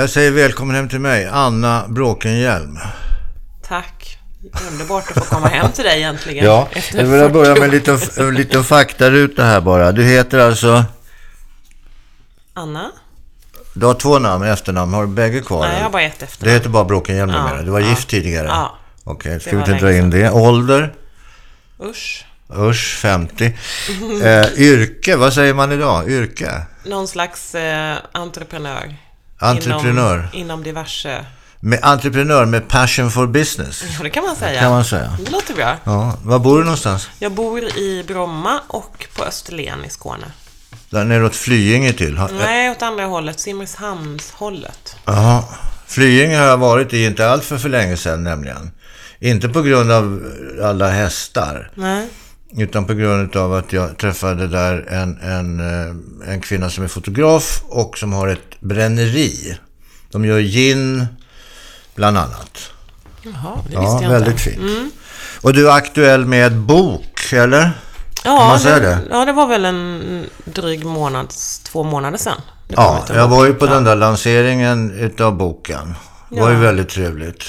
Jag säger välkommen hem till mig, Anna Bråkenhielm. Tack. Underbart att få komma hem till dig egentligen. Ja, jag vill börja 40 med en liten, en liten faktaruta här bara. Du heter alltså, Anna? du har två namn, efternamn, har du bägge kvar? Nej, jag har bara ett Det efternamn. heter bara Bråkenhielm Ja, numera. Du var ja. gift tidigare? Ja. Okej, ska Det vi inte dra in det. Ålder? Usch. Usch, 50. Eh, yrke, vad säger man idag? Yrke? Någon slags eh, entreprenör. Entreprenör. Inom, inom diverse... Med, entreprenör med passion for business, Ja, det kan man säga. kan man säga. Det låter bra. Ja, var bor du någonstans? Jag bor i Bromma och på Österlen i Skåne. Där nere åt Flyinge till? Nej, åt andra hållet. Simrishamnshållet. Jaha. Flyinge har jag varit i inte allt för, för länge sedan nämligen. Inte på grund av alla hästar. Nej. Utan på grund av att jag träffade där en, en, eh, en kvinna som är fotograf och som har ett bränneri. De gör gin, bland annat. Jaha, det Ja, visste jag väldigt inte. Mm. fint. Och du är aktuell med bok, eller? Ja, Kan man säga det? Ja, det var väl en dryg månads, två månader sedan. Ja, jag var ju på den där lanseringen utav boken. Det var ju Ja. väldigt trevligt.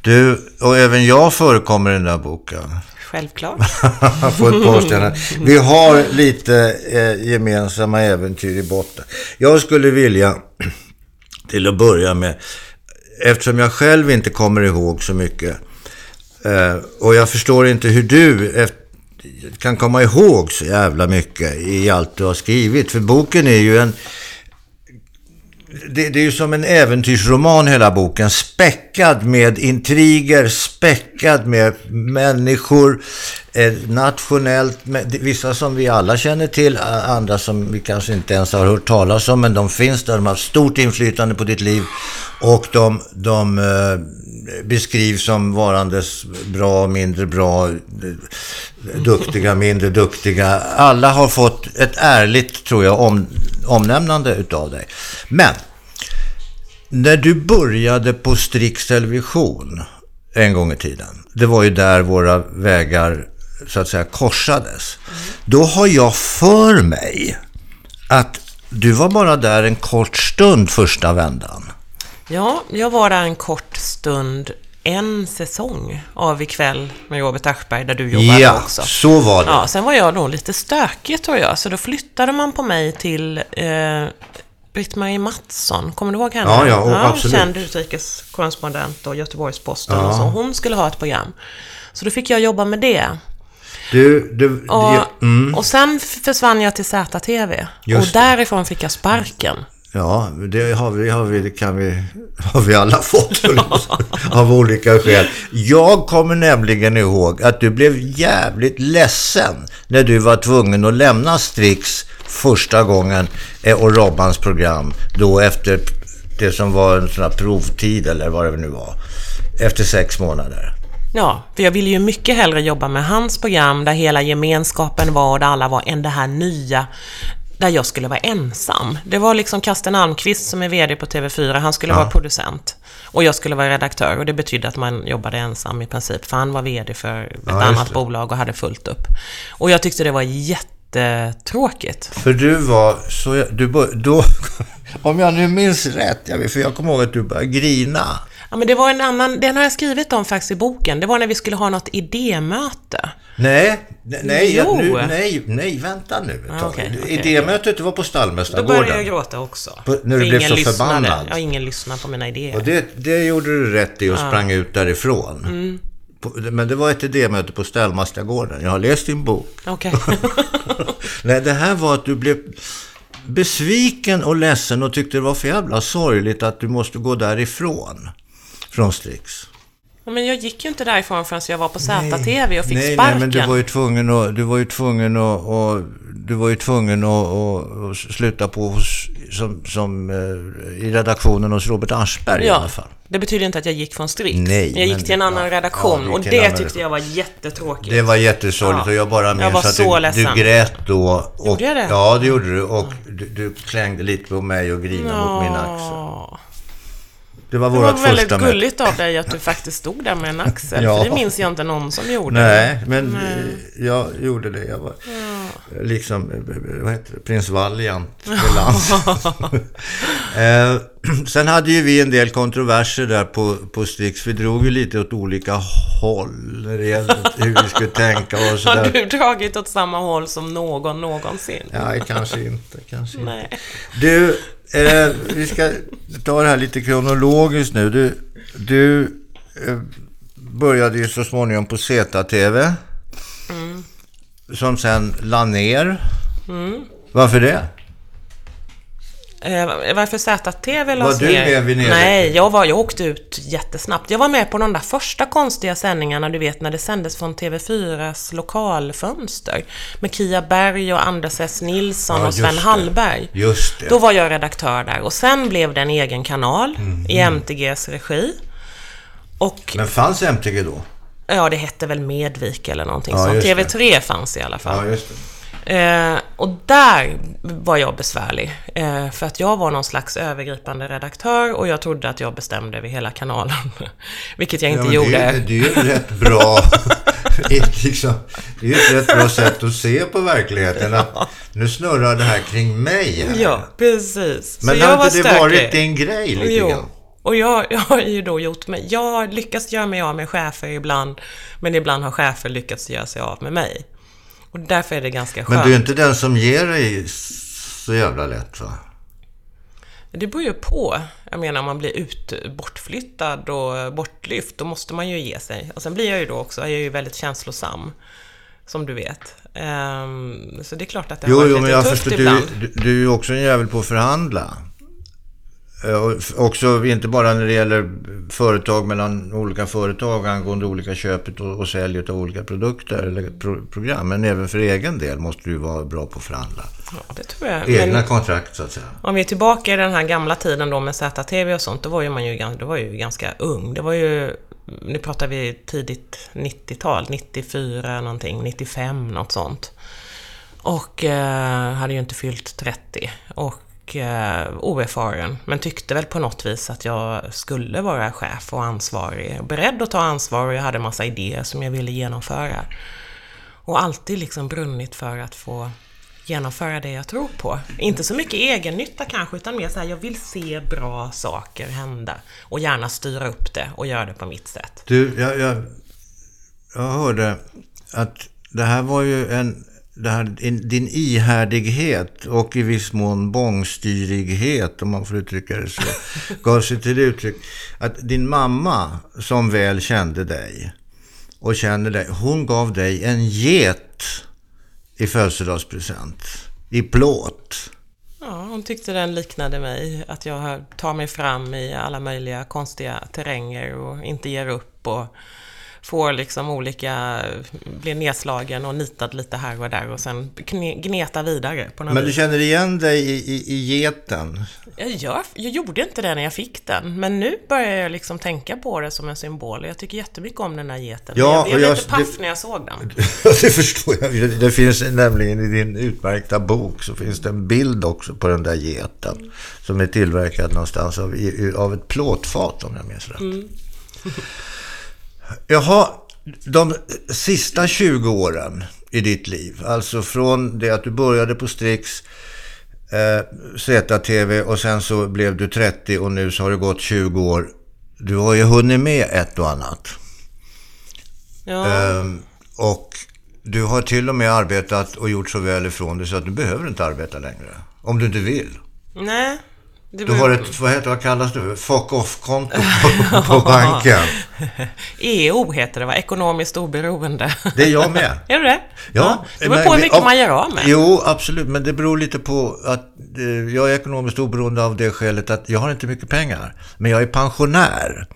Du, och även jag förekommer i den där boken. Självklart. på ett par ställen. Vi har lite eh, gemensamma äventyr i botten. Jag skulle vilja, till att börja med, eftersom jag själv inte kommer ihåg så mycket, eh, och jag förstår inte hur du efter, kan komma ihåg så jävla mycket i allt du har skrivit. För boken är ju en det, det är ju som en äventyrsroman hela boken. Späckad med intriger, späckad med människor. Eh, nationellt, med, vissa som vi alla känner till, andra som vi kanske inte ens har hört talas om. Men de finns där, de har stort inflytande på ditt liv. Och de, de eh, beskrivs som varandes bra, mindre bra, duktiga, mindre duktiga. Alla har fått ett ärligt, tror jag, om, omnämnande utav dig. Men, när du började på Strix Television en gång i tiden, det var ju där våra vägar så att säga korsades. Då har jag för mig att du var bara där en kort stund första vändan. Ja, jag var där en kort stund, en säsong av ikväll med Robert Aschberg, där du jobbade Ja, också. så var det. Ja, sen var jag nog lite stökig tror jag, så då flyttade man på mig till eh, Britt-Marie Mattsson. Kommer du ihåg henne? Ja, ja, och absolut. Känd utrikeskorrespondent och Göteborgs-Posten och så. Hon skulle ha ett program. Så då fick jag jobba med det. Du, du, Och, ja, mm, och sen försvann jag till ZTV. Just och därifrån fick jag sparken. Ja, det har vi, har vi, kan vi, har vi alla fått av olika skäl. Jag kommer nämligen ihåg att du blev jävligt ledsen när du var tvungen att lämna Strix första gången eh, och Robbans program då efter det som var en sån här provtid eller vad det nu var. Efter sex månader. Ja, för jag ville ju mycket hellre jobba med hans program där hela gemenskapen var och där alla var, än det här nya där jag skulle vara ensam. Det var liksom Karsten Almqvist som är VD på TV4, han skulle vara producent. Och jag skulle vara redaktör och det betydde att man jobbade ensam i princip, för han var VD för ett Ja, annat bolag och hade fullt upp. Och jag tyckte det var jättetråkigt. För du var så... Du, då, om jag nu minns rätt, för jag kommer ihåg att du började grina. Ja, men det var en annan, den har jag skrivit om faktiskt i boken. Det var när vi skulle ha något idémöte. Nej, nej, nej, jag, nu, nej, nej, vänta nu ett Ah, tag. okej, okej. Idémötet det var på Då började jag Stallmästargården. gråta också. På- när du blev så lyssnade. förbannad. Ja, ingen lyssnade på mina idéer. Och det, det gjorde du rätt i och sprang ut därifrån. Mm. Men det var ett idémöte på Ställmästargården. Jag har läst din bok. Okej. Nej, det här var att du blev besviken och ledsen och tyckte det var för jävla sorgligt att du måste gå därifrån. Från Strix. Ja, Men jag gick ju inte därifrån förrän jag var på ZTV och fick nej, sparken. Nej, men du var ju tvungen att, du var ju tvungen att, och, du var ju tvungen att, att, sluta på hos, som, som, eh, i redaktionen hos Robert Aschberg i alla Ja, fall. det betyder inte att jag gick från Strix. Nej, jag gick men till en annan ja, redaktion ja, och det tyckte jag var jättetråkigt. Det var jättesorgligt Ja. och jag bara minns var att så du, ledsen. du grät då. Och, Gjorde jag det? Ja, det gjorde du. Och du, du klängde lite på mig och grinade mot min axel. Ja. Det var Det var väldigt första gulligt av dig att du faktiskt stod där med en axel. Ja. För det minns jag inte någon som gjorde. Nej, men eh, jag gjorde det. Jag var liksom, eh, vad heter det, prins Valiant på land. eh, sen hade ju vi en del kontroverser där på, på Strix. Vi drog ju lite åt olika håll när det gällde hur vi skulle tänka och Har sådär. du dragit åt samma håll som någon någonsin? Nej, kanske inte. Kanske inte. Nej. Du, eh, vi ska ta det här lite kronologiskt nu. Du, du eh, började ju så småningom på ZTV. Som sen la ner. Varför det? Eh, varför ZTV lades Var du med vid nedläggningen? Nej, jag, var, jag åkte ut jättesnabbt. Jag var med på de där första konstiga sändningarna, du vet, när det sändes från TV4s lokalfönster. Med Kia Berg och Anders S. Nilsson Ja, och Sven det. Hallberg. Just det. Då var jag redaktör där. Och sen blev det en egen kanal Mhm. i MTGs regi. Och Men fanns MTG då? ja, det hette väl Medvik eller någonting Ja, sånt. just det. TV3 fanns i alla fall. Ja, just det. Eh, och där var jag besvärlig. Eh, för att jag var någon slags övergripande redaktör och jag trodde att jag bestämde över hela kanalen. Vilket jag inte men gjorde. Det, är- det är ju rätt bra... ett, liksom, det är ju ett rätt bra sätt att se på verkligheten. Att nu snurrar det här kring mig här. Ja, precis. Men Så inte det stökig. varit din grej lite Jo. grann? Och jag, jag har ju då gjort mig... Jag har lyckats göra mig av med chefer ibland, men ibland har chefer lyckats göra sig av med mig. Och därför är det ganska skönt. Men du är inte den som ger dig så jävla lätt va? Det beror ju på. Jag menar, om man blir ut, bortflyttad och bortlyft, då måste man ju ge sig. Och sen blir jag ju då också, jag är ju väldigt känslosam. Som du vet. Ehm, så det är klart att det har Jo, varit jo, lite men jag tufft förstår. Du, ibland. du, du är ju också en jävel på att förhandla. Eh, Också inte bara när det gäller företag mellan olika företag angående olika köp och, och sälj av olika produkter eller pro, program. Men även för egen del måste du vara bra på att förhandla. Ja, det tror jag. Egna Men kontrakt så att säga. om vi är tillbaka i den här gamla tiden då med ZTV och sånt, då var ju man ju, då var ju ganska ung. Det var ju, nu pratar vi tidigt 90-tal, 94 någonting, 95 något sånt. Och eh, hade ju inte fyllt 30. Och eh, oerfaren, men tyckte väl på något vis att jag skulle vara chef och ansvarig. Beredd att ta ansvar och jag hade massa idéer som jag ville genomföra. Och alltid liksom brunnit för att få genomföra det jag tror på. Inte så mycket egennytta kanske, utan mer så här, jag vill se bra saker hända. Och gärna styra upp det och göra det på mitt sätt. Du, jag, jag, jag hörde att det här var ju en... Här, din- din ihärdighet och i viss mån bångstyrighet, om man får uttrycka det så, gav sig till uttryck att din mamma, som väl kände dig och känner dig, hon gav dig en get i födelsedagspresent. I plåt. Ja, hon tyckte den liknade mig, att jag tar mig fram i alla möjliga konstiga terränger och inte ger upp och får liksom olika, blir nedslagen och nitad lite här och där och sen gneta vidare på något Men du vis. känner igen dig i, i, i geten? Jag, gör, jag gjorde inte det när jag fick den, men nu börjar jag liksom tänka på det som en symbol. Jag tycker jättemycket om den här geten. Ja, jag blev och jag- lite paff när jag såg den. det förstår jag. Det, det finns nämligen i din utmärkta bok så finns det en bild också på den där geten. Som är tillverkad någonstans av, av ett plåtfat om jag minns rätt. Jaha, de sista 20 åren i ditt liv, alltså från det att du började på Strix, eh, ZTV och sen så blev du 30 och nu så har det gått 20 år. Du har ju hunnit med ett och annat. Ja, Ehm, och du har till och med arbetat och gjort så väl ifrån dig så att du behöver inte arbeta längre. Om du inte vill. nej. Du har ett, vad, heter, vad kallas det? Fuck off-konto på, på banken. EO heter det va? Ekonomiskt oberoende. Det är jag med. Är du det? Ja, Det beror på hur mycket ja, man gör av med. Jo, absolut. Men det beror lite på att eh, jag är ekonomiskt oberoende av det skälet att jag har inte mycket pengar. Men jag är pensionär.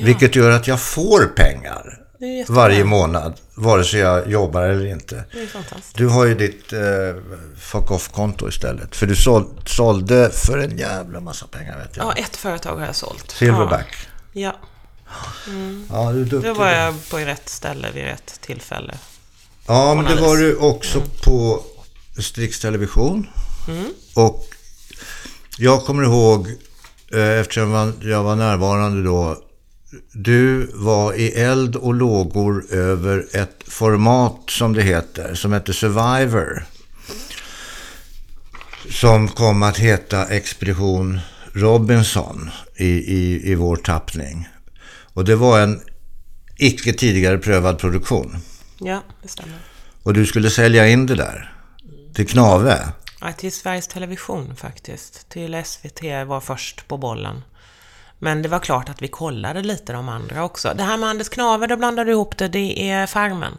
Vilket gör att jag får pengar. Varje månad. Vare sig jag jobbar eller inte. Det är fantastiskt. Du har ju ditt eh, fuck off-konto istället. För du såld, sålde för en jävla massa pengar vet jag. Ja, ett företag har jag sålt. Silverback. Ja, Ja, du är ja. duktig. då var jag på rätt ställe vid rätt tillfälle. Ja, men det var du också på Strix Television. Och jag kommer ihåg, eh, eftersom jag var närvarande då, du var i eld och lågor över ett format som det heter, som heter Survivor. Som kom att heta Expedition Robinson i, i, i vår tappning. Och det var en icke tidigare prövad produktion. Ja, det stämmer. Och du skulle sälja in det där till Knave. Ja, till Sveriges Television faktiskt. Till SVT var först på bollen. Men det var klart att vi kollade lite de andra också. Det här med Anders Knave, då blandade du ihop det. Det är Farmen.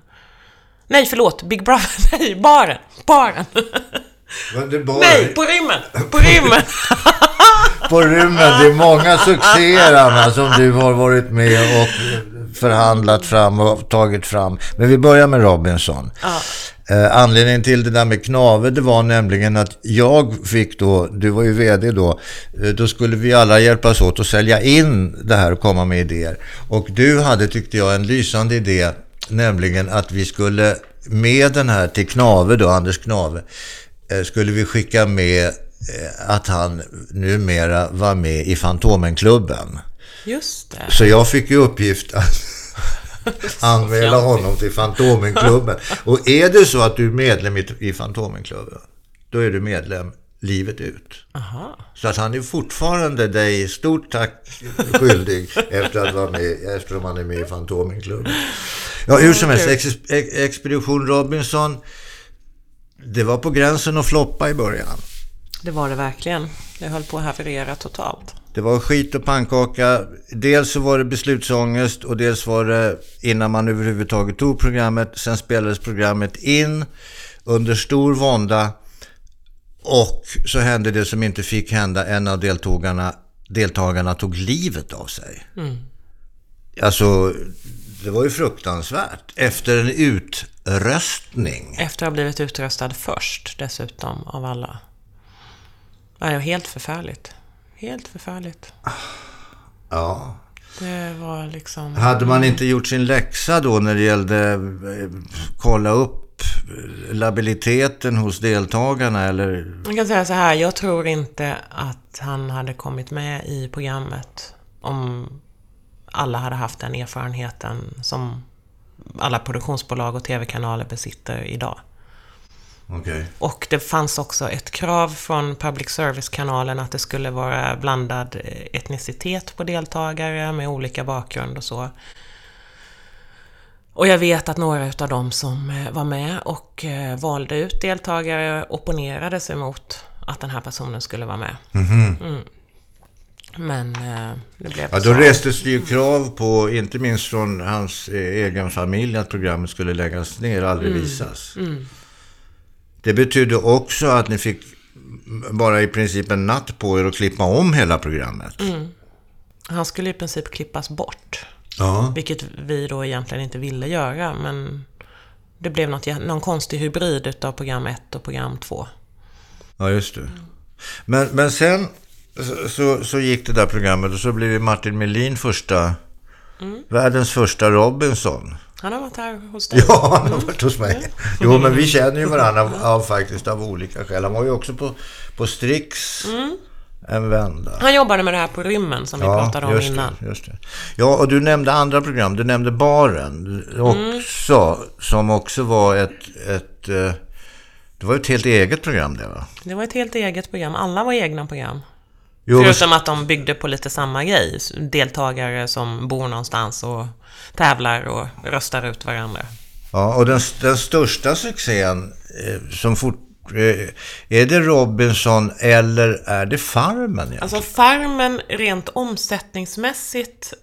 Nej, förlåt. Big Brother. Nej, Baren. Baren. Nej, på rymmen. På rymmen. på rymmen. Det är många succéer, Anna, som du har varit med och förhandlat fram och tagit fram. Men vi börjar med Robinson. Ja. Eh, anledningen till det där med Knave, det var nämligen att jag fick då, du var ju vd då, eh, då skulle vi alla hjälpas åt att sälja in det här och komma med idéer. Och du hade, tyckte jag, en lysande idé, nämligen att vi skulle med den här till Knave då, Anders Knave, eh, skulle vi skicka med att han numera var med i Fantomenklubben. Just det. Så jag fick ju uppgift att anmäla honom till Fantomenklubben. Och är det så att du är medlem i Fantomenklubben, då är du medlem livet ut. Aha. Så att han är fortfarande dig stort tack skyldig efter att vara med, eftersom han är med i Fantomenklubben. Ja, hur som helst, Ex Expedition Robinson, det var på gränsen att floppa i början. Det var det verkligen. Det höll på att haverera totalt. Det var skit och pannkaka. Dels så var det beslutsångest och dels var det innan man överhuvudtaget tog programmet. Sen spelades programmet in under stor vånda. Och så hände det som inte fick hända. En av deltagarna, deltagarna tog livet av sig. Mm. Alltså, det var ju fruktansvärt. Efter en utröstning. Efter att ha blivit utröstad först dessutom av alla. Det var helt förfärligt. Helt förfärligt. Ja. Det var liksom... Hade man inte gjort sin läxa då när det gällde eh, kolla upp labiliteten hos deltagarna eller? Jag kan säga så här, jag tror inte att han hade kommit med i programmet om alla hade haft den erfarenheten som alla produktionsbolag och tv-kanaler besitter idag. Okay. Och det fanns också ett krav från public service-kanalen att det skulle vara blandad etnicitet på deltagare med olika bakgrund och så. Och jag vet att några av dem som eh, var med och eh, valde ut deltagare opponerade sig mot att den här personen skulle vara med. Mm -hmm. mm. Men eh, det blev ja, Då restes det ju krav på, inte minst från hans egen familj, att programmet skulle läggas ner och aldrig mm. visas. Mm. Det betydde också att ni fick bara i princip en natt på er att klippa om hela programmet. Mm. Han skulle i princip klippas bort. Ja. Vilket vi då egentligen inte ville göra, men det blev något, någon konstig hybrid utav program 1 och program 2. Ja, just det. Men, men sen så, så gick det där programmet och så blev Martin Melin första, mm. världens första Robinson. Han har varit här hos dig. Ja, han har varit hos mig. Jo, men vi känner ju varandra av, faktiskt av olika skäl. Han var ju också på, på Strix mm. en vända. Han jobbade med det här på rymmen som ja, vi pratade om innan. Det, just det. Ja, och du nämnde andra program. Du nämnde Baren också, mm. som också var ett, ett... Eh, det var ett helt eget program det va? Det var ett helt eget program. Alla var egna program. Jo, Förutom att de byggde på lite samma grej. Deltagare som bor någonstans och tävlar och röstar ut varandra. Ja, och den, den största succén eh, som fort, eh, är det Robinson eller är det Farmen? Egentligen? Alltså Farmen rent omsättningsmässigt,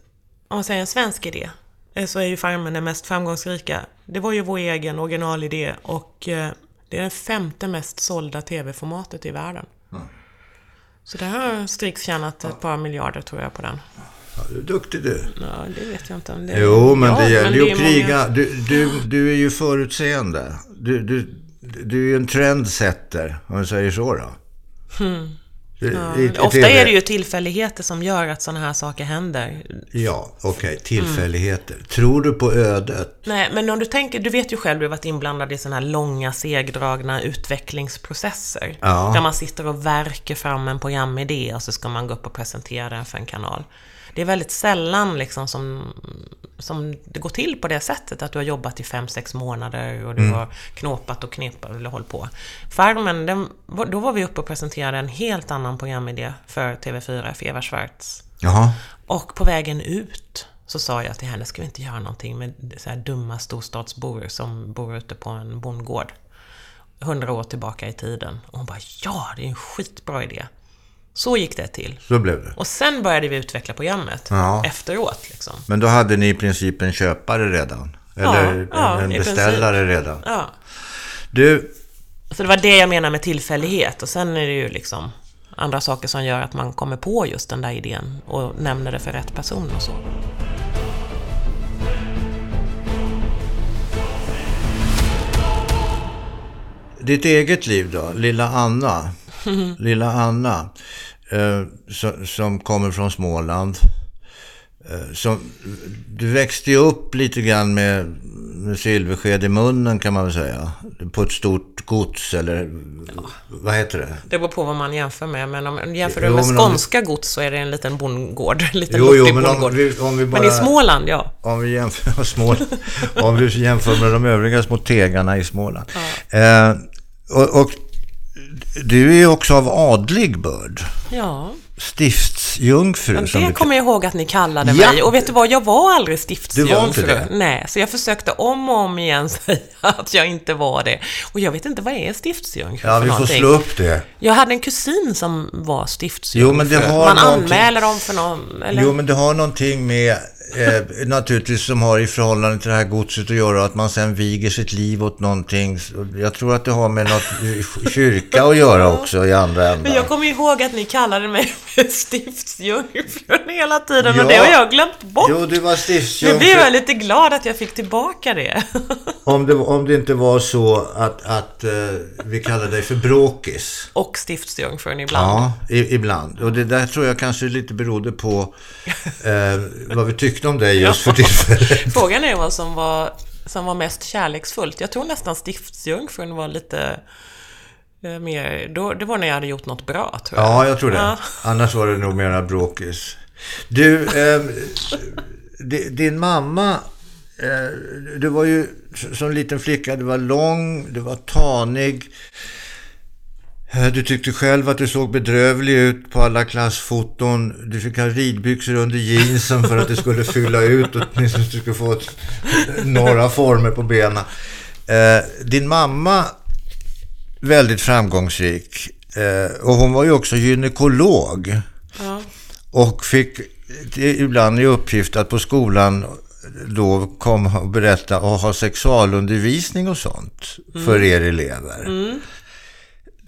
om man säger en svensk idé, eh, så är ju Farmen den mest framgångsrika. Det var ju vår egen originalidé och eh, det är det femte mest sålda tv-formatet i världen. Mm. Så det har Strix tjänat ett par miljarder tror jag på den. Ja, du är duktig du. Ja, det vet jag inte om det är. Jo, men ja, det gäller ju att kriga. Många... Du, du, du är ju förutseende. Du, du, du är ju en trendsetter, om man säger så då. Hmm. Ja, ofta är det ju tillfälligheter som gör att sådana här saker händer. Ja, okej. Okay. Tillfälligheter. Mm. Tror du på ödet? Nej, men om du tänker, du vet ju själv, du har varit inblandad i sådana här långa, segdragna utvecklingsprocesser. Ja. Där man sitter och verkar fram en programidé och så ska man gå upp och presentera den för en kanal. Det är väldigt sällan liksom som, som det går till på det sättet, att du har jobbat i fem sex månader och du Mm. har knåpat och knepat eller hållit på. Farmen, den, då var vi uppe och presenterade en helt annan programidé för TV4, för Eva Schwartz. Jaha. Och på vägen ut så sa jag till henne, ska vi inte göra någonting med så här dumma storstadsbor som bor ute på en bondgård? Hundra år tillbaka i tiden. Och hon bara, ja, det är en skitbra idé. Så gick det till. Så blev det. Och sen började vi utveckla programmet Ja. efteråt. Liksom. Men då hade ni i princip en köpare redan? Eller ja, en i beställare redan? Ja. Du, Så det var det jag menar med tillfällighet. Och sen är det ju liksom andra saker som gör att man kommer på just den där idén och nämner det för rätt person och så. ditt eget liv då? Lilla Anna. Lilla Anna. Eh, som, kommer från Småland. Eh, som, du växte ju upp lite grann med, med silversked i munnen kan man väl säga. På ett stort gods eller vad heter det? Det beror på vad man jämför med, men om jämför du med men om- skånska gods så är det en liten bondgård. En liten Jo, jo, men om bondgård. vi, om vi bara... Men i Småland, ja. Om vi jämför, små, om vi jämför med de övriga små tegarna i Småland. Eh, och, och du är ju också av adlig börd. Ja, Stiftsjungfru men det du kommer jag ihåg att ni kallade Ja. mig. Och vet du vad, jag var aldrig Du stiftsjungfru. var inte det? Nej, så jag försökte om och om igen säga att jag inte var det. Och jag vet inte, vad är stiftsjungfru Ja, vi får slå upp det. Jag hade en kusin som var stiftsjungfru. Jo, men det har Man någonting- anmäler dem för någon, eller? Jo, men det har någonting med, eh, naturligtvis, som har i förhållande till det här godset att göra, att man sen viger sitt liv åt någonting. Jag tror att det har med något kyrka att göra också i andra Men änden. jag kommer ihåg att ni kallade mig för stiftsjungfrun hela tiden Ja. och det har jag glömt bort. Jo, du var Nu stiftsjungfru. blev jag lite glad att jag fick tillbaka det. Om det, om det inte var så att, att eh, vi kallade dig för bråkis. Och stiftsjungfrun ibland. Ja, i, ibland. Och det där tror jag kanske lite berodde på eh, vad vi tyckte om dig just för tillfället. Frågan är vad som var, som var mest kärleksfullt. Jag tror nästan stiftsjungfrun var lite eh, mer... Då, det var när jag hade gjort något bra, tror jag. Ja, jag tror det. Ja. Annars var det nog mera bråkis. Du, eh, di- din mamma, eh, du var ju som liten flicka, du var lång, du var tanig. Du tyckte själv att du såg bedrövlig ut på alla klassfoton. Du fick ha ridbyxor under jeansen för att det skulle fylla ut och åtminstone du skulle få ett, några former på benen. Eh, din mamma, väldigt framgångsrik. Eh, och hon var ju också gynekolog. Ja. Och fick ibland i uppgift att på skolan då komma och berätta och ha sexualundervisning och sånt för er elever.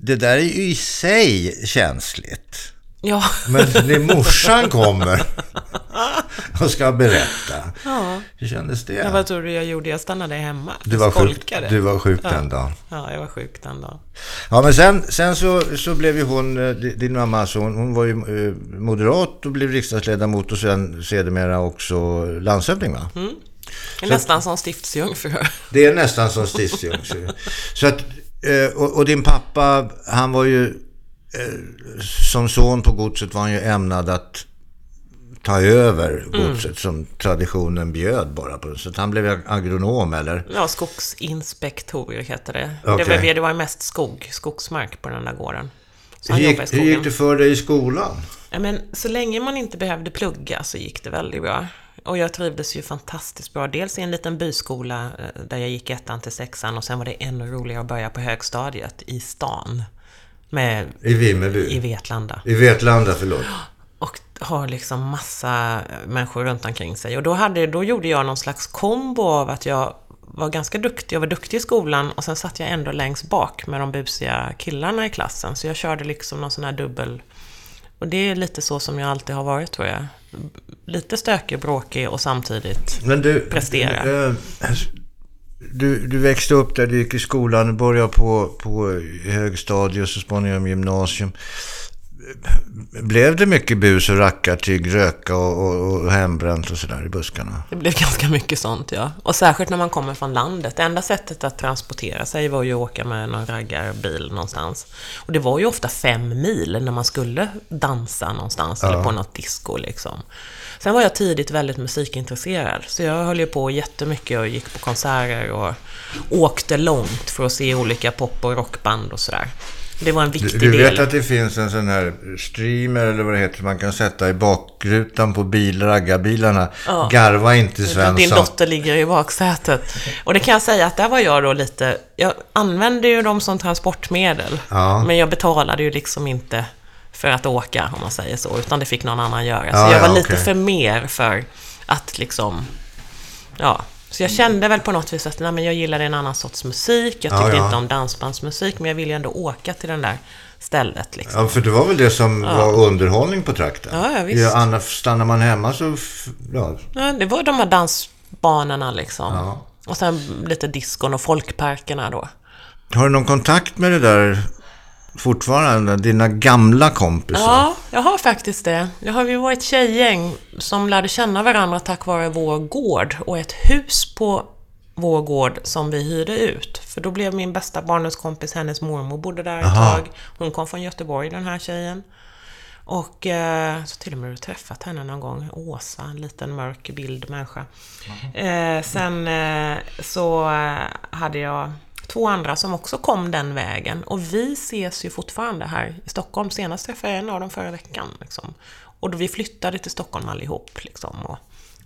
Det där är ju i sig känsligt. Ja. Men när morsan kommer och ska berätta. ja. Hur kändes det? ja. Vad tror du jag gjorde? Jag stannade hemma. du, var sjuk, Skolkade. du var sjuk Ja. den dagen. Ja, jag var sjuk den dagen. Ja, men sen, sen så, så blev ju hon, eh, di- din mamma, alltså, hon, hon var ju eh, moderat och blev riksdagsledamot och sen sedermera också landshövding va? Det är nästan som stiftsjungfru. Det är nästan som stiftsjungfru. Så att, eh, och, och din pappa, han var ju, eh, som son på godset var han ju ämnad att ta över godset som traditionen bjöd bara på. Så han blev agronom eller? Ja, skogsinspektor heter det. Okej. Det, var, det var mest skog, skogsmark på den där gården. Så Hur gick, hur gick det för dig i skolan? Ja, men så länge man inte behövde plugga så gick det väldigt bra. Och jag trivdes ju fantastiskt bra. Dels i en liten byskola eh, där jag gick ettan till sexan och sen var det ännu roligare att börja på högstadiet i stan. Med, I Vimmerby? I Vetlanda. I Vetlanda, förlåt. Och har liksom massa människor runt omkring sig. Och då, hade, då gjorde jag någon slags kombo av att jag var ganska duktig. Jag var duktig i skolan och sen satt jag ändå längst bak med de busiga killarna i klassen. Så jag körde liksom någon sån här dubbel... Och det är lite så som jag alltid har varit tror jag. Lite stökig, bråkig och samtidigt... Men du, Prestera. eh, Du, du växte upp där, du gick i skolan, du började på, på högstadiet och så småningom gymnasium. Blev det mycket bus och rackartyg, röka och, och, och hembränt och sådär i buskarna? Det blev ganska mycket sånt, ja. Och särskilt när man kommer från landet. Det enda sättet att transportera sig var ju att åka med någon raggarbil någonstans. Och det var ju ofta fem mil när man skulle dansa någonstans, eller på något disco liksom. Sen var jag tidigt väldigt musikintresserad, så jag höll ju på jättemycket och gick på konserter och åkte långt för att se olika pop och rockband och sådär. Det var en viktig Du, du vet del. att det finns en sån här streamer eller vad det heter man kan sätta i bakrutan på bil, raggarbilarna. Garva inte Svensson. Din dotter ligger i baksätet. Och det kan jag säga att där var jag då lite... Jag använde ju dem som transportmedel. Ja. Men jag betalade ju liksom inte för att åka, om man säger så. Utan det fick någon annan göra. Ja, så jag var ja, lite okej. för mer för att liksom... Ja. Så jag kände väl på något vis att nej, men jag gillade en annan sorts musik. Jag Ja, tyckte ja. inte om dansbandsmusik, men jag ville ändå åka till den där stället. Liksom. Ja, för det var väl det som var underhållning på trakten. Ja, ja, visst. annars stannar man hemma så... Ja, Ja, det var de här dansbanorna liksom. Ja. Och sen lite diskon och folkparkerna då. Har du någon kontakt med det där fortfarande? Dina gamla kompisar? Ja, jag har faktiskt det. Jag har ju varit ett tjejgäng som lärde känna varandra tack vare vår gård och ett hus på vår gård som vi hyrde ut. För då blev min bästa barndomskompis, hennes mormor bodde där ett Aha. tag. Hon kom från Göteborg, den här tjejen. Och eh, så till och med har du träffat henne någon gång. Åsa, en liten mörk bild människa. Eh, sen eh, så eh, hade jag två andra som också kom den vägen. Och vi ses ju fortfarande här i Stockholm. Senast träffade jag en av dem förra veckan. Liksom. Och då vi flyttade till Stockholm allihop. Liksom. Och,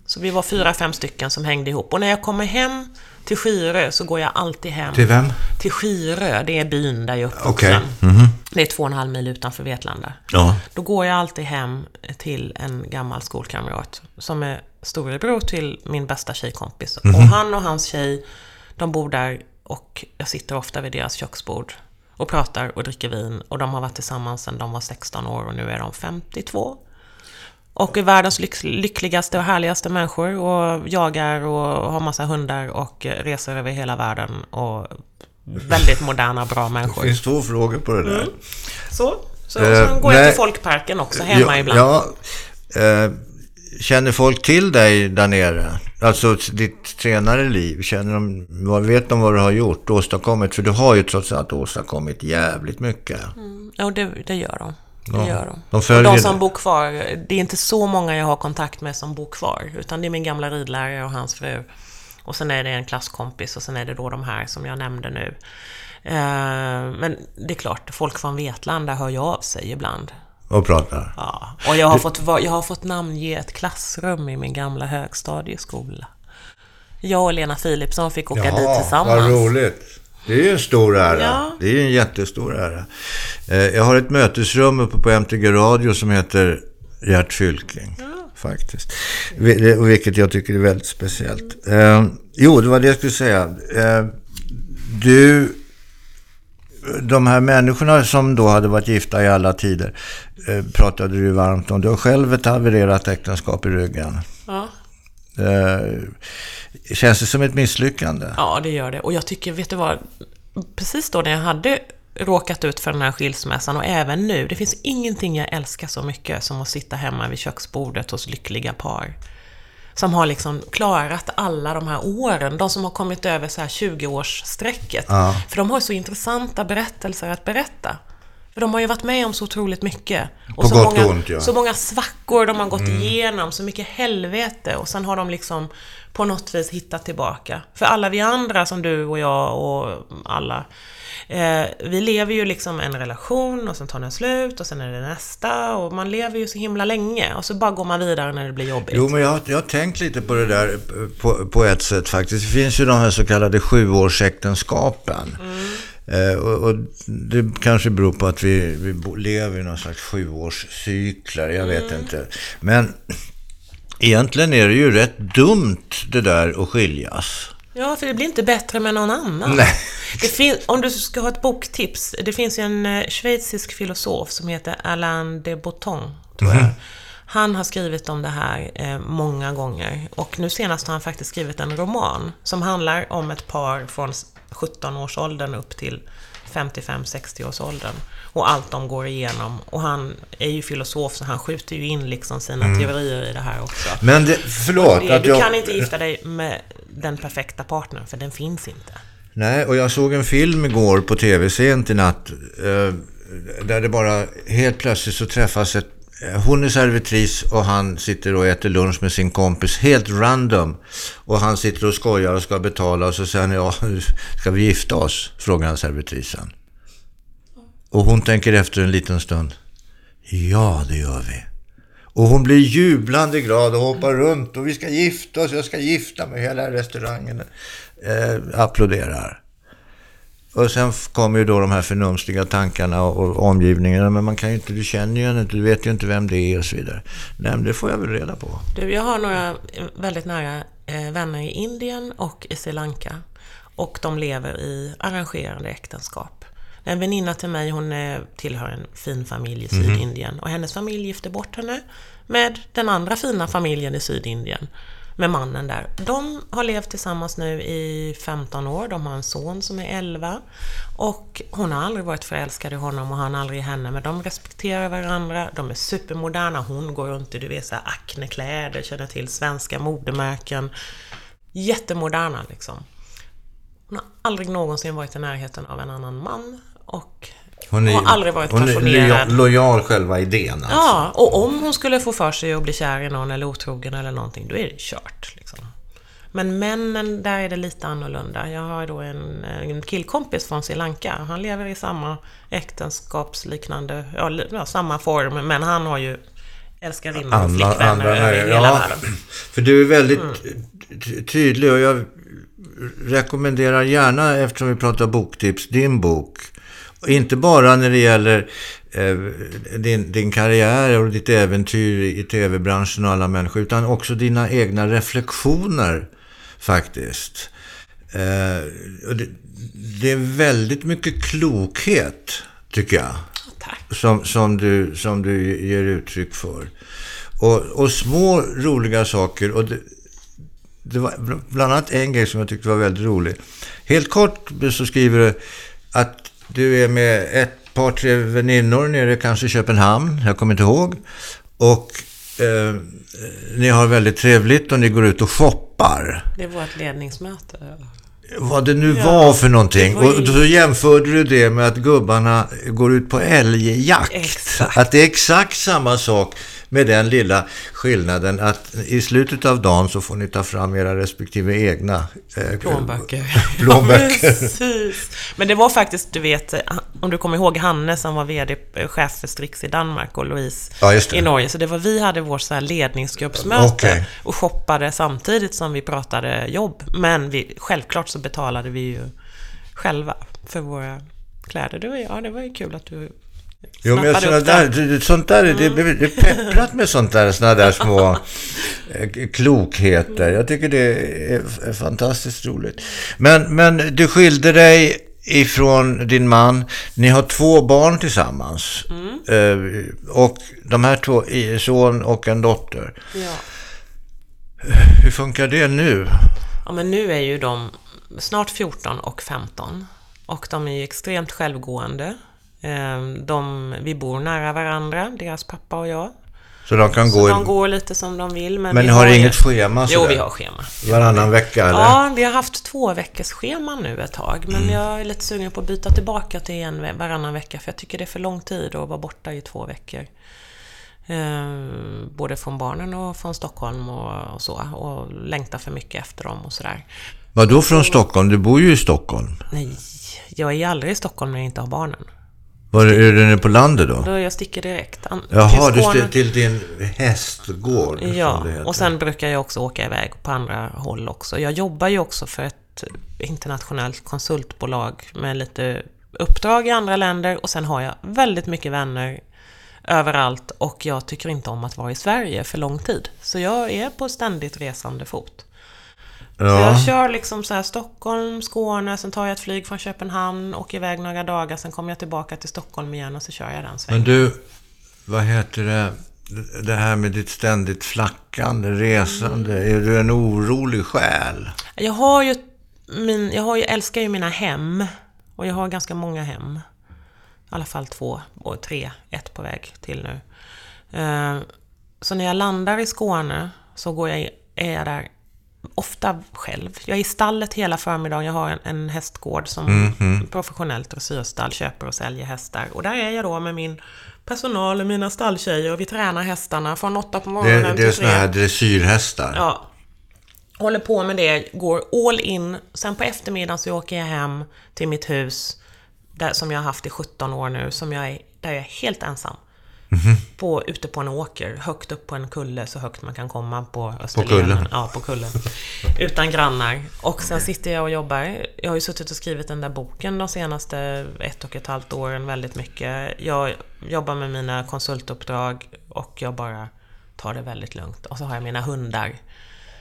så vi var fyra, fem stycken som hängde ihop. Och när jag kommer hem till Skirö så går jag alltid hem Till vem? till Skirö. Det är byn där jag är uppvuxen. Okej. Mhm. Det är två och en halv mil utanför Vetlanda. Ja. Då går jag alltid hem till en gammal skolkamrat som är storebror till min bästa tjejkompis. Och han och hans tjej, de bor där och jag sitter ofta vid deras köksbord och pratar och dricker vin. Och de har varit tillsammans sedan de var 16 år och nu är de 52. Och är världens lyckligaste och härligaste människor och jagar och har massa hundar och reser över hela världen och väldigt moderna, bra Det människor. finns två frågor på det där. Så, så Eh, sen går jag nej. till folkparken också hemma ja, ibland. Ja, eh, känner folk till dig där nere? Alltså ditt senare liv. Känner de, vad vet de vad du har gjort, åstadkommit? För du har ju trots allt åstadkommit jävligt mycket. Ja, det, det gör de. Det Ja, gör de. de följer och de det. som bor kvar, det är inte så många jag har kontakt med som bor kvar. Utan det är min gamla ridlärare och hans fru. Och sen är det en klasskompis och sen är det då de här som jag nämnde nu. Eh, men det är klart, folk från Vetlanda hör ju av sig ibland. Och pratar. Ja. Och jag har, fått, jag har fått namnge ett klassrum i min gamla högstadieskola. Jag och Lena Philipsson fick åka dit tillsammans. vad roligt. Det är ju en stor ära. Ja. Det är en jättestor ära. Eh, Jag har ett mötesrum uppe på MTG Radio som heter Gert Fylking. Faktiskt. Det- och Vilket jag tycker är väldigt speciellt. Eh, jo, det var det jag skulle säga. Eh, du, de här människorna som då hade varit gifta i alla tider eh, pratade du varmt om. Du har själv ett havererat äktenskap i ryggen. Ja. Eh, känns det som ett misslyckande? Ja, det gör det. Och jag tycker, vet du vad? Precis då när jag hade råkat ut för den här skilsmässan och även nu, det finns ingenting jag älskar så mycket som att sitta hemma vid köksbordet hos lyckliga par. Som har liksom klarat alla de här åren, de som har kommit över så här 20-årsstrecket. Ja. För de har så intressanta berättelser att berätta. För de har ju varit med om så otroligt mycket. Och På så gott och många, ont, ja. Så många svackor de har gått igenom, så mycket helvete. Och sen har de liksom på något vis hittat tillbaka. För alla vi andra, som du och jag och alla, eh, vi lever ju liksom en relation och sen tar den slut och sen är det nästa. Och man lever ju så himla länge och så bara går man vidare när det blir jobbigt. Jo, men jag jag har tänkt lite på det där på, på ett sätt faktiskt. Det finns ju de här så kallade sjuårsäktenskapen. Eh, och, och det kanske beror på att vi, vi lever i någon slags sjuårscykler, jag vet inte. Men egentligen är det ju rätt dumt det där att skiljas. Ja, för det blir inte bättre med någon annan. Nej. Det fin- om du ska ha ett boktips. Det finns ju en eh, schweizisk filosof som heter Alain de Botton, tror jag. Han har skrivit om det här eh, många gånger. Och nu senast har han faktiskt skrivit en roman som handlar om ett par från 17-årsåldern upp till 55-60 års åldern. Och allt de går igenom. Och han är ju filosof så han skjuter ju in liksom sina Mm. teorier i det här också. Men det, förlåt Det, att du jag... kan inte gifta dig med den perfekta partnern, för den finns inte. Nej, och jag såg en film igår på tv sent i natt. Eh, där det bara helt plötsligt så träffas ett... Eh, hon är servitris och han sitter och äter lunch med sin kompis helt random. Och han sitter och skojar och ska betala och så säger han ja, ska vi gifta oss? Frågar han servitrisen. Och hon tänker efter en liten stund. Ja, det gör vi. Och hon blir jublande glad och hoppar runt och vi ska gifta oss, jag ska gifta mig. Hela restaurangen eh, applåderar. Och sen kommer ju då de här förnumstiga tankarna och, omgivningen. Men man kan ju inte, du känner ju inte, du vet ju inte vem det är och så vidare. Nej, men det får jag väl reda på. Du, jag har några eh, väldigt nära eh, vänner i Indien och i Sri Lanka. Och de lever i arrangerade äktenskap. En väninna till mig, hon eh, tillhör en fin familj i Sydindien. Och hennes familj gifte bort henne med den andra fina familjen i Sydindien. Med mannen där. De har levt tillsammans nu i 15 år. De har en son som är 11. Och hon har aldrig varit förälskad i honom och han aldrig i henne. Men de respekterar varandra. De är supermoderna. Hon går runt i du vet, såhär Acne-kläder, känner till svenska modemärken. Jättemoderna liksom. Hon har aldrig någonsin varit i närheten av en annan man. Och hon har aldrig varit hon är passionerad. loja- lojal själva idén alltså. Ja, och om hon skulle få för sig att bli kär i någon eller otrogen eller någonting, då är det kört. Liksom. Men männen, där är det lite annorlunda. Jag har då en, en killkompis från Sri Lanka. Han lever i samma äktenskapsliknande, ja, samma form, men han har ju älskarinnor och flickvänner andra över hela ja. världen. För du är väldigt ty- tydlig och jag rekommenderar gärna, eftersom vi pratar boktips, din bok. Inte bara när det gäller eh, din, din karriär och ditt äventyr i tv-branschen och alla människor, utan också dina egna reflektioner faktiskt. Eh, det, det är väldigt mycket klokhet, tycker jag Tack. som, som, du, som du ger uttryck för. Och, och små roliga saker. Och det, det var bl- bland annat en grej som jag tyckte var väldigt rolig. Helt kort så skriver du att du är med ett par, tre väninnor nere kanske i Köpenhamn, jag kommer inte ihåg. Och eh, ni har väldigt trevligt och ni går ut och shoppar. Det är vårt ledningsmöte. Vad det nu Ja, var för någonting. var Och så jämförde du det med att gubbarna går ut på älgjakt. Exakt. Att det är exakt samma sak med den lilla skillnaden att i slutet av dagen så får ni ta fram era respektive egna eh, Plånböcker. plånböcker. Ja. Men det var faktiskt, du vet, om du kommer ihåg Hanne som var VD, eh, chef för Strix i Danmark och Louise Ja, i Norge. Så det var vi hade vårt så här ledningsgruppsmöte Okej. och shoppade samtidigt som vi pratade jobb. Men vi, självklart så betalade vi ju själva för våra kläder. Det var, ja, det var ju kul att du Jo, men såna där, det. sånt där, det, det, är pepprat med sånt där, såna där små eh, klokheter. Jag tycker det är, fantastiskt roligt. Men, men du skilde dig ifrån din man. Ni har två barn tillsammans. Eh, och de här två, son och en dotter. Ja. Hur funkar det nu? Ja, men nu är ju de snart 14 och 15. Och de är ju extremt självgående. Ehm, De, vi bor nära varandra, deras pappa och jag. Så de kan Så gå... de i- går lite som de vill. Men, men har ju- inget schema Jo, sådär? vi har schema. Varannan vecka eller? Ja, vi har haft två veckors schema nu ett tag. Mm. Men jag är lite sugen på att byta tillbaka till en varannan vecka. För jag tycker det är för lång tid att vara borta i två veckor. Eh, både från barnen och från Stockholm och, och så. Och längtar för mycket efter dem och sådär. Vad då från Stockholm? Du bor ju i Stockholm. Nej, jag är aldrig i Stockholm när jag inte har barnen. Var är du nere på landet då? Då jag sticker direkt. an- Jaha, till du Skåne. till din hästgård. Ja, och sen brukar jag också åka iväg på andra håll också. Jag jobbar ju också för ett internationellt konsultbolag med lite uppdrag i andra länder och sen har jag väldigt mycket vänner överallt och jag tycker inte om att vara i Sverige för lång tid. Så jag är på ständigt resande fot. Så Ja. jag kör liksom så här Stockholm, Skåne, sen tar jag ett flyg från Köpenhamn, åker iväg några dagar, sen kommer jag tillbaka till Stockholm igen och så kör jag den svängen. Men du, vad heter det? Det här med ditt ständigt flackande, resande. Är du en orolig själ? Jag har ju, min, jag har ju, älskar ju mina hem. Och jag har ganska många hem. I alla fall två, och tre, ett på väg till nu. Eh, så när jag landar i Skåne så går jag, är jag där ofta själv. Jag är i stallet hela förmiddagen. Jag har en, en hästgård som Mhm. professionellt dressyrstall köper och säljer hästar. Och där är jag då med min personal och mina stalltjejer och vi tränar hästarna från åtta på Det, morgonen det är till tre. här dressyrhästar. Ja. Håller på med det, går all in. Sen på eftermiddagen så åker jag hem till mitt hus, där, som jag har haft i 17 år nu, som jag är, där jag är helt ensam. På, ute på en åker, högt upp på en kulle, så högt man kan komma på Österlen. kullen? Ja, på kullen. Utan grannar. Och sen sitter jag och jobbar. Jag har ju suttit och skrivit den där boken de senaste ett och ett halvt åren väldigt mycket. Jag jobbar med mina konsultuppdrag och jag bara tar det väldigt lugnt. Och så har jag mina hundar.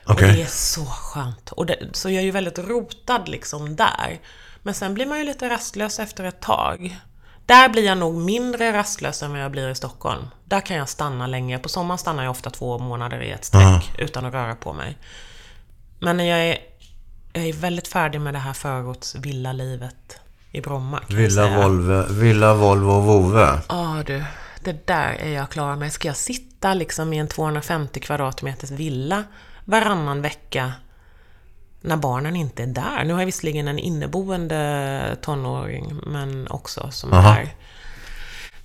Okej. Och det är så skönt. Och det, så jag är ju väldigt rotad liksom där. Men sen blir man ju lite rastlös efter ett tag. Där blir jag nog mindre rastlös än vad jag blir i Stockholm. Där kan jag stanna länge. På sommaren stannar jag ofta två månader i ett streck utan att röra på mig. Men när jag är, jag är väldigt färdig med det här förortsvillalivet i Bromma. Villa. Volvo, Villa, Volvo och Vove. Ja du, det där är jag klar med. Ska jag sitta liksom i en 250 kvadratmeters villa varannan vecka när barnen inte är där? Nu har jag visserligen en inneboende tonåring, men också som är Aha. här.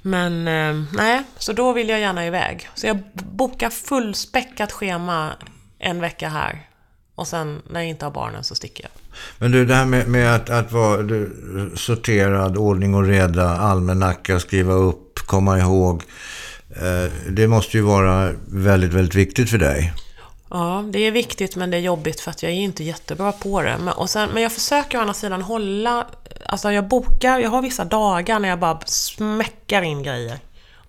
Men eh, nej, så då vill jag gärna iväg. Så jag bokar fullspäckat schema en vecka här. Och sen när jag inte har barnen så sticker jag. Men du, det här med, med att, att vara du, sorterad, ordning och reda, almanacka, skriva upp, komma ihåg. Eh, det måste ju vara väldigt, väldigt viktigt för dig. Ja, det är viktigt men det är jobbigt för att jag är inte jättebra på det. Men, och sen, men jag försöker å andra sidan hålla... Alltså jag bokar, jag har vissa dagar när jag bara smäckar in grejer.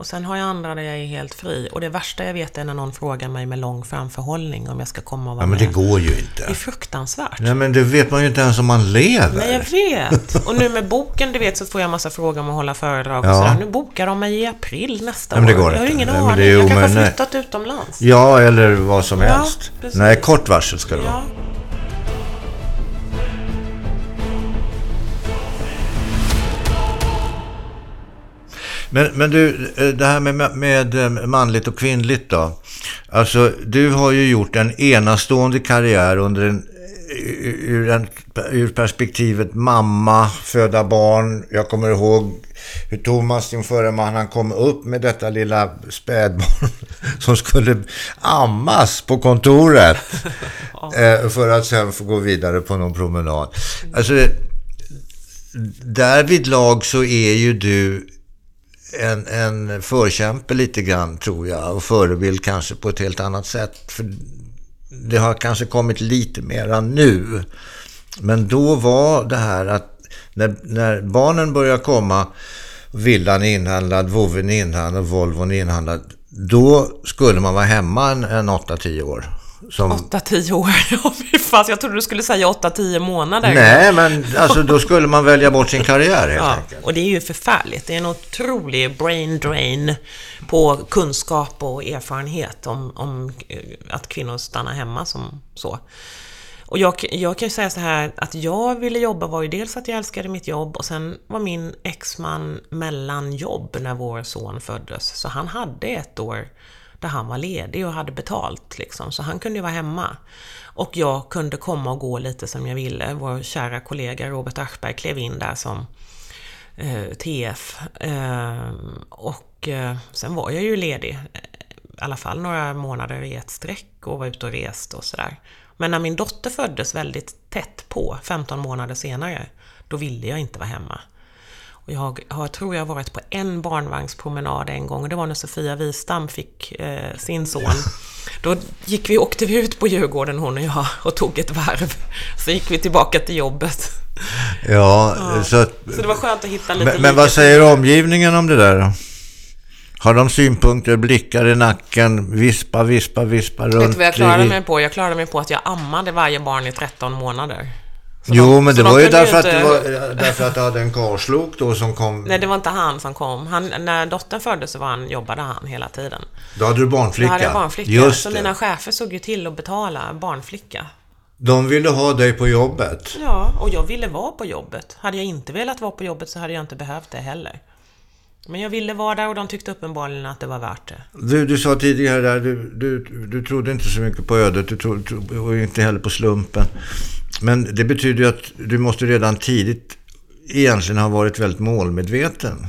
Och sen har jag andra där jag är helt fri. Och det värsta jag vet är när någon frågar mig med lång framförhållning om jag ska komma och vara Ja, men det med. går ju Det är inte. fruktansvärt. Nej, men det vet man ju inte ens om man lever. Nej, jag vet. Och nu med boken, du vet, så får jag massa frågor om att hålla föredrag och Ja. sådär. Nu bokar de mig i april nästa Nej, men det år. går jag har inte. ingen aning. jag kanske har flyttat utomlands. Ja, eller vad som Ja, helst. precis. Nej, kort varsel ska det vara. Men, men du, eh, det här med, med eh, manligt och kvinnligt då. Alltså, du har ju gjort en enastående karriär under en, ur, en, ur perspektivet mamma, föda barn. Jag kommer ihåg hur Thomas, din förre man, han kom upp med detta lilla spädbarn som skulle ammas på kontoret. eh, för att sen få gå vidare på någon promenad. Alltså, därvidlag så är ju du en, en förkämpe lite grann tror jag och förebild kanske på ett helt annat sätt. För det har kanske kommit lite mera nu. Men då var det här att när, när barnen börjar komma, villan är inhandlad, voven är inhandlad, Volvon är inhandlad. Då skulle man vara hemma en, en 8-10 år. Som, 8-10 år. Jag trodde du skulle säga 8-10 månader. nej, men alltså då skulle man välja bort sin karriär helt Ja, enkelt. och det är ju förfärligt. Det är en otrolig brain drain på kunskap och erfarenhet om, om eh, att kvinnor stannar hemma som så. Och jag, jag kan ju säga så här att jag ville jobba var ju dels att jag älskade mitt jobb och sen var min exman mellan jobb när vår son föddes. Så han hade ett år där han var ledig och hade betalt liksom. Så han kunde ju vara hemma. Och jag kunde komma och gå lite som jag ville. Vår kära kollega Robert Aschberg klev in där som eh, TF. Eh, och eh, sen var jag ju ledig. Eh, I alla fall några månader i ett streck och var ute och reste och sådär. Men när min dotter föddes väldigt tätt på, 15 månader senare, då ville jag inte vara hemma. Jag har, tror jag, varit på en barnvagnspromenad en gång och det var när Sofia Wistam fick eh, sin son. Då gick vi, åkte vi ut på Djurgården, hon och jag, och tog ett varv. Så gick vi tillbaka till jobbet. Ja, så att, Så det var skönt att hitta lite men, men vad säger omgivningen om det där då? Har de synpunkter, blickar i nacken, vispa, vispa, vispa runt? Vet du vad jag klarade mig på? Jag klarade mig på att jag ammade varje barn i 13 månader. Jo, men det de var ju därför att, det var, därför att du hade en karlslok då som kom. Nej, det var inte han som kom. Han, när dottern föddes så var han, jobbade han hela tiden. Då hade du Då barnflicka. hade jag barnflicka. Just så det. mina chefer såg ju till att betala barnflicka. De ville ha dig på jobbet. Ja, och jag ville vara på jobbet. Hade jag inte velat vara på jobbet så hade jag inte behövt det heller. Men jag ville vara där och de tyckte uppenbarligen att det var värt det. Du, du sa tidigare där, du, du, du trodde inte så mycket på ödet du trodde, och inte heller på slumpen. Men det betyder ju att du måste redan tidigt egentligen ha varit väldigt målmedveten.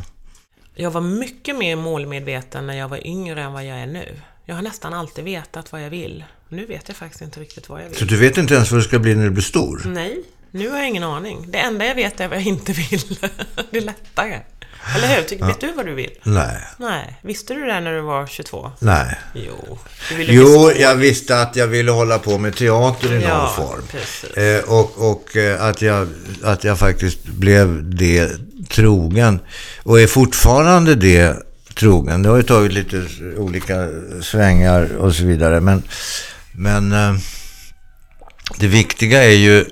Jag var mycket mer målmedveten när jag var yngre än vad jag är nu. Jag har nästan alltid vetat vad jag vill. Nu vet jag faktiskt inte riktigt vad jag vill. Så du vet inte ens vad du ska bli när du blir stor? Nej, nu har jag ingen aning. Det enda jag vet är vad jag inte vill. det är lättare. Eller hur? Tycker, ja. Vet du vad du vill? Nej. Nej. Visste du det när du var 22? Nej. Jo. jo, jag visste att jag ville hålla på med teater i någon ja, form. Eh, och och eh, att, jag, att jag faktiskt blev det trogen. Och är fortfarande det trogen. Det har ju tagit lite olika svängar och så vidare. Men, men eh, det viktiga är ju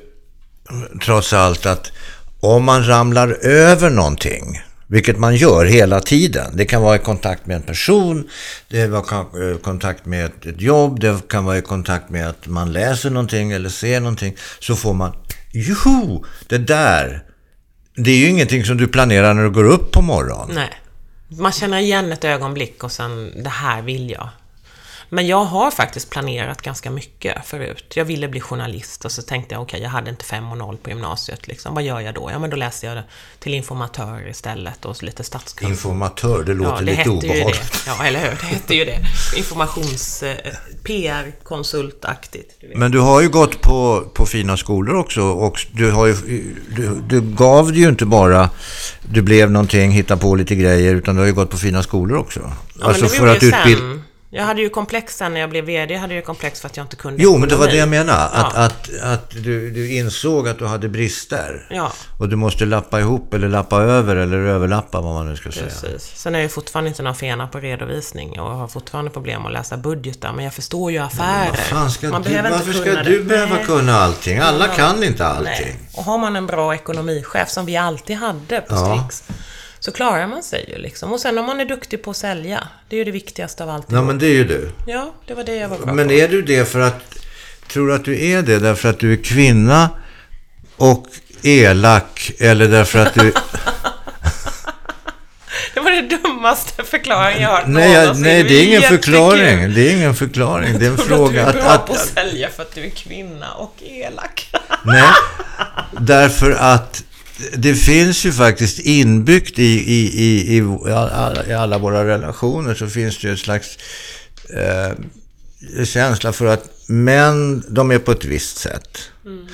trots allt att om man ramlar över någonting vilket man gör hela tiden. Det kan vara i kontakt med en person, det kan vara i kontakt med ett jobb, det kan vara i kontakt med att man läser någonting eller ser någonting. Så får man, joho, det där. Det är ju ingenting som du planerar när du går upp på morgonen. Nej. Man känner igen ett ögonblick och sen, det här vill jag. Men jag har faktiskt planerat ganska mycket förut. Jag ville bli journalist och så tänkte jag, okej, okay, jag hade inte 5 och 0 på gymnasiet. Liksom. Vad gör jag då? Ja, men då läste jag till informatör istället och lite statskunskap. Informatör, det låter ja, det lite obehagligt. Ja, eller hur? Det hette ju det. Informations... Eh, PR-konsultaktigt. Men du har ju gått på, på fina skolor också och du, har ju, du, du gav det ju inte bara du blev någonting, hitta på lite grejer, utan du har ju gått på fina skolor också. Ja, alltså för att utbilda... Jag hade ju komplex sen när jag blev VD, jag hade ju komplex för att jag inte kunde Jo, men det var det jag menade. Att, ja. att, att du, du insåg att du hade brister. Ja. Och du måste lappa ihop eller lappa över eller överlappa vad man nu ska Precis. säga. Sen är jag fortfarande inte någon fena på redovisning och har fortfarande problem att läsa budgetar. Men jag förstår ju affärer. Men ska man du, behöver varför inte ska du behöva kunna allting? Alla kan inte allting. Nej. Och har man en bra ekonomichef som vi alltid hade på Strix. Ja så klarar man sig ju liksom. Och sen om man är duktig på att sälja, det är ju det viktigaste av allt. Ja, men det är ju du. Ja, det var det jag var bra Men på. är du det för att, tror du att du är det därför att du är kvinna och elak eller därför att du... Det var det dummaste förklaringen jag har hört Nej, jag, nej det är ingen förklaring. Det är ingen förklaring. Det är en fråga. Att du är bra att, på att sälja för att du är kvinna och elak. Nej, därför att det finns ju faktiskt inbyggt i, i, i, i, alla, i alla våra relationer så finns det ju ett slags eh, känsla för att män, de är på ett visst sätt. Mm.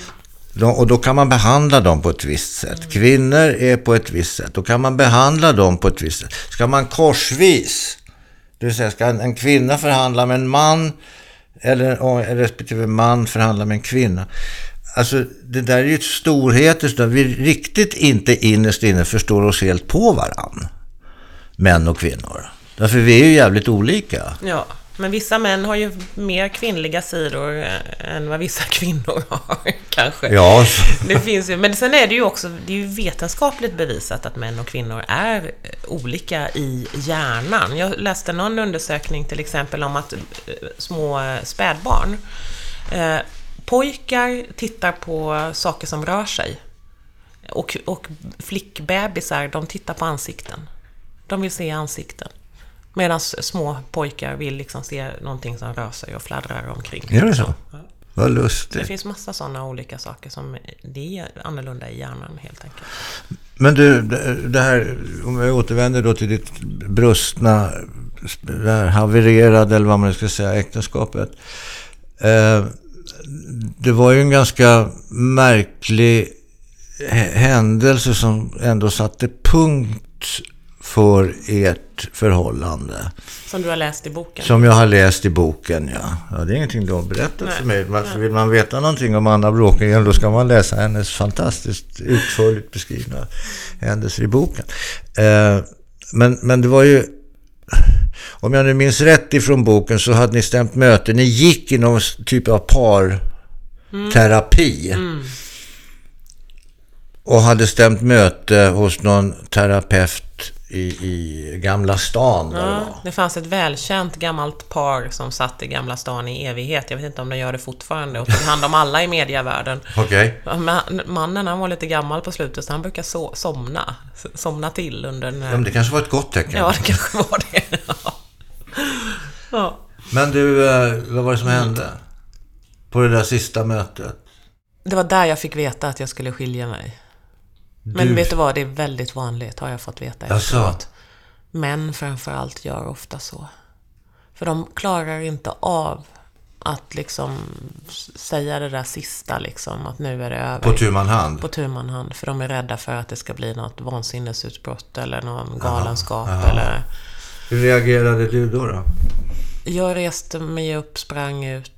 De, och då kan man behandla dem på ett visst sätt. Mm. Kvinnor är på ett visst sätt. Då kan man behandla dem på ett visst sätt. Ska man korsvis, det vill säga ska en kvinna förhandla med en man eller respektive man förhandla med en kvinna. Alltså det där är ju storheter så vi riktigt inte innerst inne förstår oss helt på varann. Män och kvinnor. Därför vi är ju jävligt olika. Ja, men vissa män har ju mer kvinnliga sidor eh, än vad vissa kvinnor har, kanske. Ja. Det finns ju, men sen är det ju också, det är ju vetenskapligt bevisat att män och kvinnor är eh, olika i hjärnan. Jag läste någon undersökning till exempel om att eh, små spädbarn pojkar tittar på saker som rör sig. Och, och flickbebisar, de tittar på ansikten. De vill se ansikten. Medan små pojkar vill liksom se någonting som rör sig och fladdrar omkring. Är det så? Ja. Vad lustigt. Det finns massa sådana olika saker som det är annorlunda i hjärnan helt enkelt. Men du, det här, om vi återvänder då till ditt brustna, det här havererade eller vad man ska säga, äktenskapet. Eh, det var ju en ganska märklig händelse som ändå satte punkt för ert förhållande. Som du har läst i boken? Som jag har läst i boken, ja. ja det är ingenting du har berättat Nej. för mig. Varför vill man veta någonting om Anna Bråkengren då ska man läsa hennes fantastiskt utförligt beskrivna händelser i boken. Eh, men, men det var ju om jag nu minns rätt ifrån boken så hade ni stämt möte. Ni gick i någon typ av parterapi. Mm. Mm. Och hade stämt möte hos någon terapeut i, i Gamla stan. det Ja, var. det fanns ett välkänt gammalt par som satt i Gamla stan i evighet. Jag vet inte om de gör det fortfarande och tog hand om alla i medievärlden. Ja, men Mannen han var lite gammal på slutet så han brukar so somna. Somna till under den Ja, här... men det kanske var ett gott tecken. Ja, det kanske var det. Ja. ja. Men du, eh, vad var det som hände? På det där sista mötet? Det var där jag fick veta att jag skulle skilja mig. Men vet du vad, det är väldigt vanligt har jag fått veta efteråt. Män framförallt gör ofta så. För de klarar inte av att liksom säga det där sista liksom, att nu är det över. På tu man hand? På tu man hand. För de är rädda för att det ska bli något vansinnesutbrott eller någon galenskap eller... Hur reagerade du då? då? Jag reste mig upp, sprang ut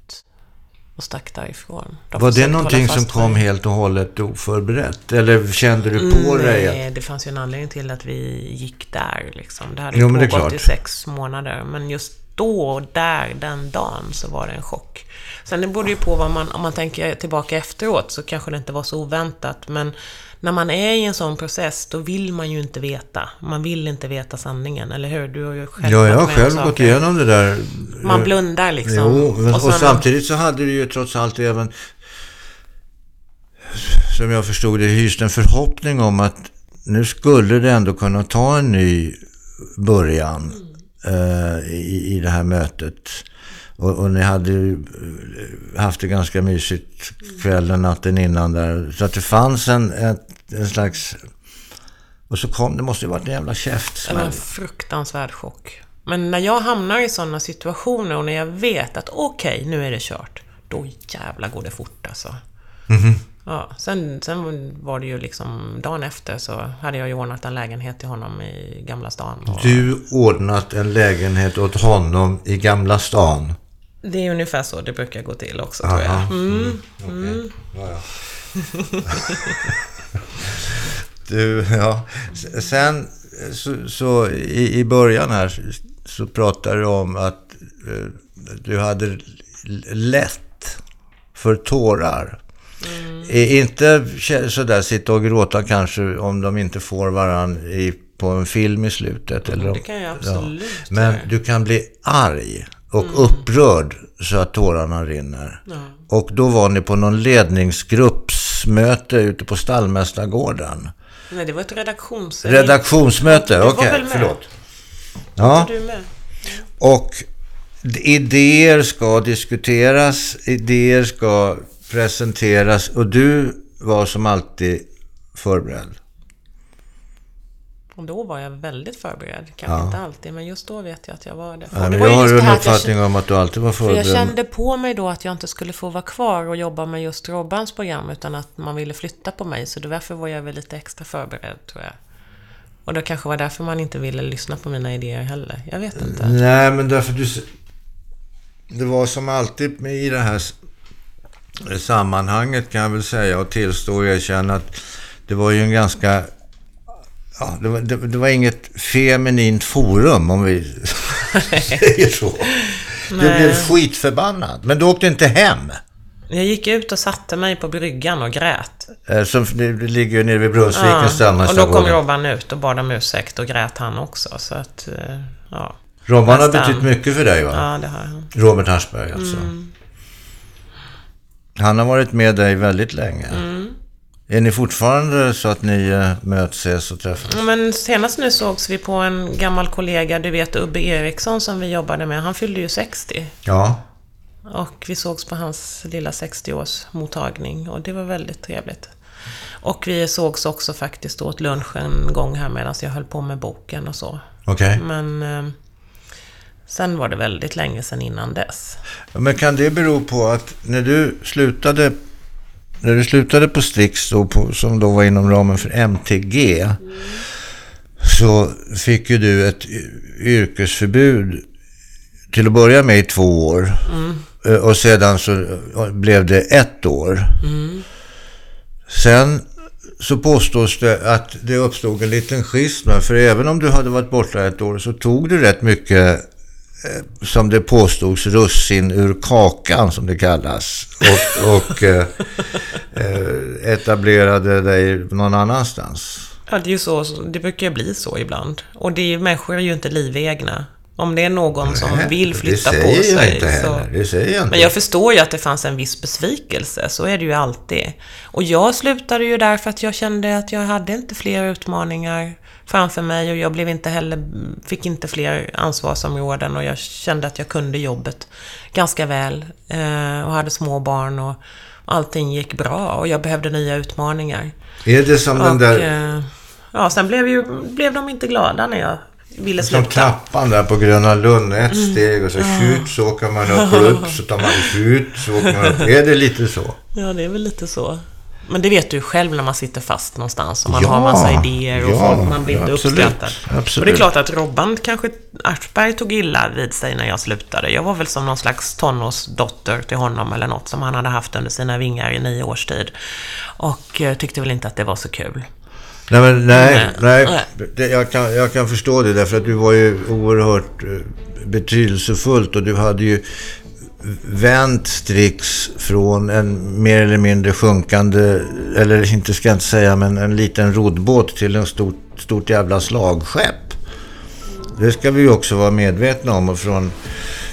och stack därifrån. De Var det någonting som kom mig. helt och hållet oförberett? Eller kände du på dig att... Nej, det fanns ju en anledning till att vi gick där. Liksom. Det hade Jo, pågått i sex månader. Men just då, och där, den dagen, så var det en chock. Sen det beror ju på vad man, om man tänker tillbaka efteråt, så kanske det inte var så oväntat. Men när man är i en sån process, då vill man ju inte veta. Man vill inte veta sanningen, eller hur? Du har ju själv Ja, jag har själv saker. gått igenom det där. Man blundar liksom. Jo, men, och, sen- samtidigt så hade du ju trots allt även, som jag förstod det, hyst en förhoppning om att nu skulle det ändå kunna ta en ny början eh, i, i det här mötet. Och, och ni hade ju eh, haft det ganska mysigt kvällen, natten innan där. Så att det fanns en, ett, en slags... Och så kom, det måste ju varit en jävla käftsmäll. en fruktansvärd chock. Men när jag hamnar i sådana situationer och när jag vet att okej, nu är det kört. Då jävla går det fort alltså. Ja, sen, sen var det ju liksom dagen efter så hade jag ju ordnat en lägenhet till honom i Gamla stan. Och Du ordnat en lägenhet åt honom i Gamla stan. Det är ungefär så det brukar gå till också tror jag. Aha. Mm. Okej. Ja, ja. du, ja. Sen så, så i, i början här så, pratade du om att eh, du hade lätt för tårar. Är inte kä- sådär sitta och gråta kanske om de inte får varann i, på en film i slutet. Eller om, det kan jag absolut Men göra. du kan bli arg och upprörd så att tårarna rinner. Ja. Och då var ni på någon ledningsgruppsmöte ute på Stallmästargården. Nej, det var ett redaktions... Redaktionsmöte, okej, med? förlåt. Ja, du med? och idéer ska diskuteras, idéer ska presenteras och du var som alltid förberedd. Och då var jag väldigt förberedd. Kanske Ja. inte alltid, men just då vet jag att jag var det. Ja, det var jag har en uppfattning om att du alltid var För jag förberedd. kände på mig då att jag inte skulle få vara kvar och jobba med just Robbans program utan att man ville flytta på mig. Så därför var jag väl lite extra förberedd tror jag. Och det kanske var därför man inte ville lyssna på mina idéer heller. Jag vet inte. Nej, men därför du... Det var som alltid med i det här sammanhanget kan jag väl säga och tillstå och erkänna att det var ju en ganska... Ja, det var, det, det var inget feminint forum om vi säger så. Du blev skitförbannad. Men du åkte inte hem. Jag gick ut och satte mig på bryggan och grät. Eh, Som, det ligger ju nere vid Brunnsvikens och då kom. Robban ut och bad om ursäkt och grät han också. Så att, eh, ja. Robban har betytt mycket för dig va? Ja, det har han. Robert Aschberg alltså. Han har varit med dig väldigt länge. Är ni fortfarande så att ni eh, möts, ses och träffas? Ja, Men senast nu sågs vi på en gammal kollega, du vet Ubbe Eriksson som vi jobbade med. Han fyllde ju 60. Ja. Och vi sågs på hans lilla 60-årsmottagning och det var väldigt trevligt. Och vi sågs också faktiskt åt lunch en gång här medan jag höll på med boken och så. Okej. Men eh, sen var det väldigt länge sedan innan dess. Men kan det bero på att när du slutade när du slutade på Strix, då, på, som då var inom ramen för MTG, så fick ju du ett yrkesförbud till att börja med i två år. Eh, Och sedan så blev det ett år. Sen så påstås det att det uppstod en liten schism. För även om du hade varit borta ett år så tog du rätt mycket som det påstods russin ur kakan som det kallas. Och, och eh, eh, etablerade dig någon annanstans. Ja, det är ju så, det brukar ju bli så ibland. Och det är, människor är ju inte livegna. Om det är någon som Nej, vill flytta på jag sig. så... Det säger jag inte. Men jag förstår ju att det fanns en viss besvikelse, så är det ju alltid. Och jag slutade ju där för att jag kände att jag hade inte fler utmaningar framför mig och jag blev inte heller, fick inte fler ansvarsområden och jag kände att jag kunde jobbet ganska väl eh, och hade små barn och allting gick bra och jag behövde nya utmaningar. Är det som den Och, där... eh, ja, sen blev, ju, blev de inte glada när jag ville Som sluta. trappan där på Gröna Lund. Ett Mm. steg och så skjut, så åker man upp, upp, så tar man skjut, så åker man upp. Är det lite så? Ja, det är väl lite så. Men det vet du själv när man sitter fast någonstans och man Ja, har massa idéer och ja, folk, man blir inte absolut, uppskattad. absolut. Och det är klart att Robban kanske, Aschberg tog illa vid sig när jag slutade. Jag var väl som någon slags tonårsdotter till honom eller något som han hade haft under sina vingar i nio års tid. Och eh, tyckte väl inte att det var så kul. Nej, men nej, Nej. nej. Jag, kan, jag kan förstå det därför att du var ju oerhört eh, betydelsefullt och du hade ju vänt Strix från en mer eller mindre sjunkande, eller inte ska jag inte säga, men en liten roddbåt till en stort, stort jävla slagskepp. Det ska vi ju också vara medvetna om och från,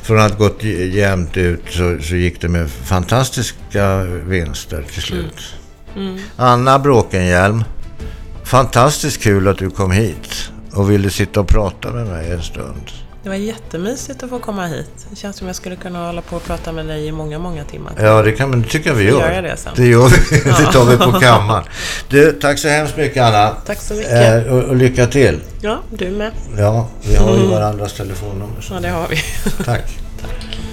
från att gått jämnt ut så, så gick det med fantastiska vinster till slut. Anna Bråkenhielm, fantastiskt kul att du kom hit och ville sitta och prata med mig en stund. Det var jättemysigt att få komma hit. Det känns som jag skulle kunna hålla på och prata med dig i många, många timmar. Ja, det kan man det tycker jag vi gör. det sen. Det gör vi. Det tar vi på kammaren. Du, tack så hemskt mycket Anna. Tack så mycket. Eh, och, och lycka till. Ja, du med. Ja, vi har ju varandras telefonnummer. så Ja, det har vi. Tack.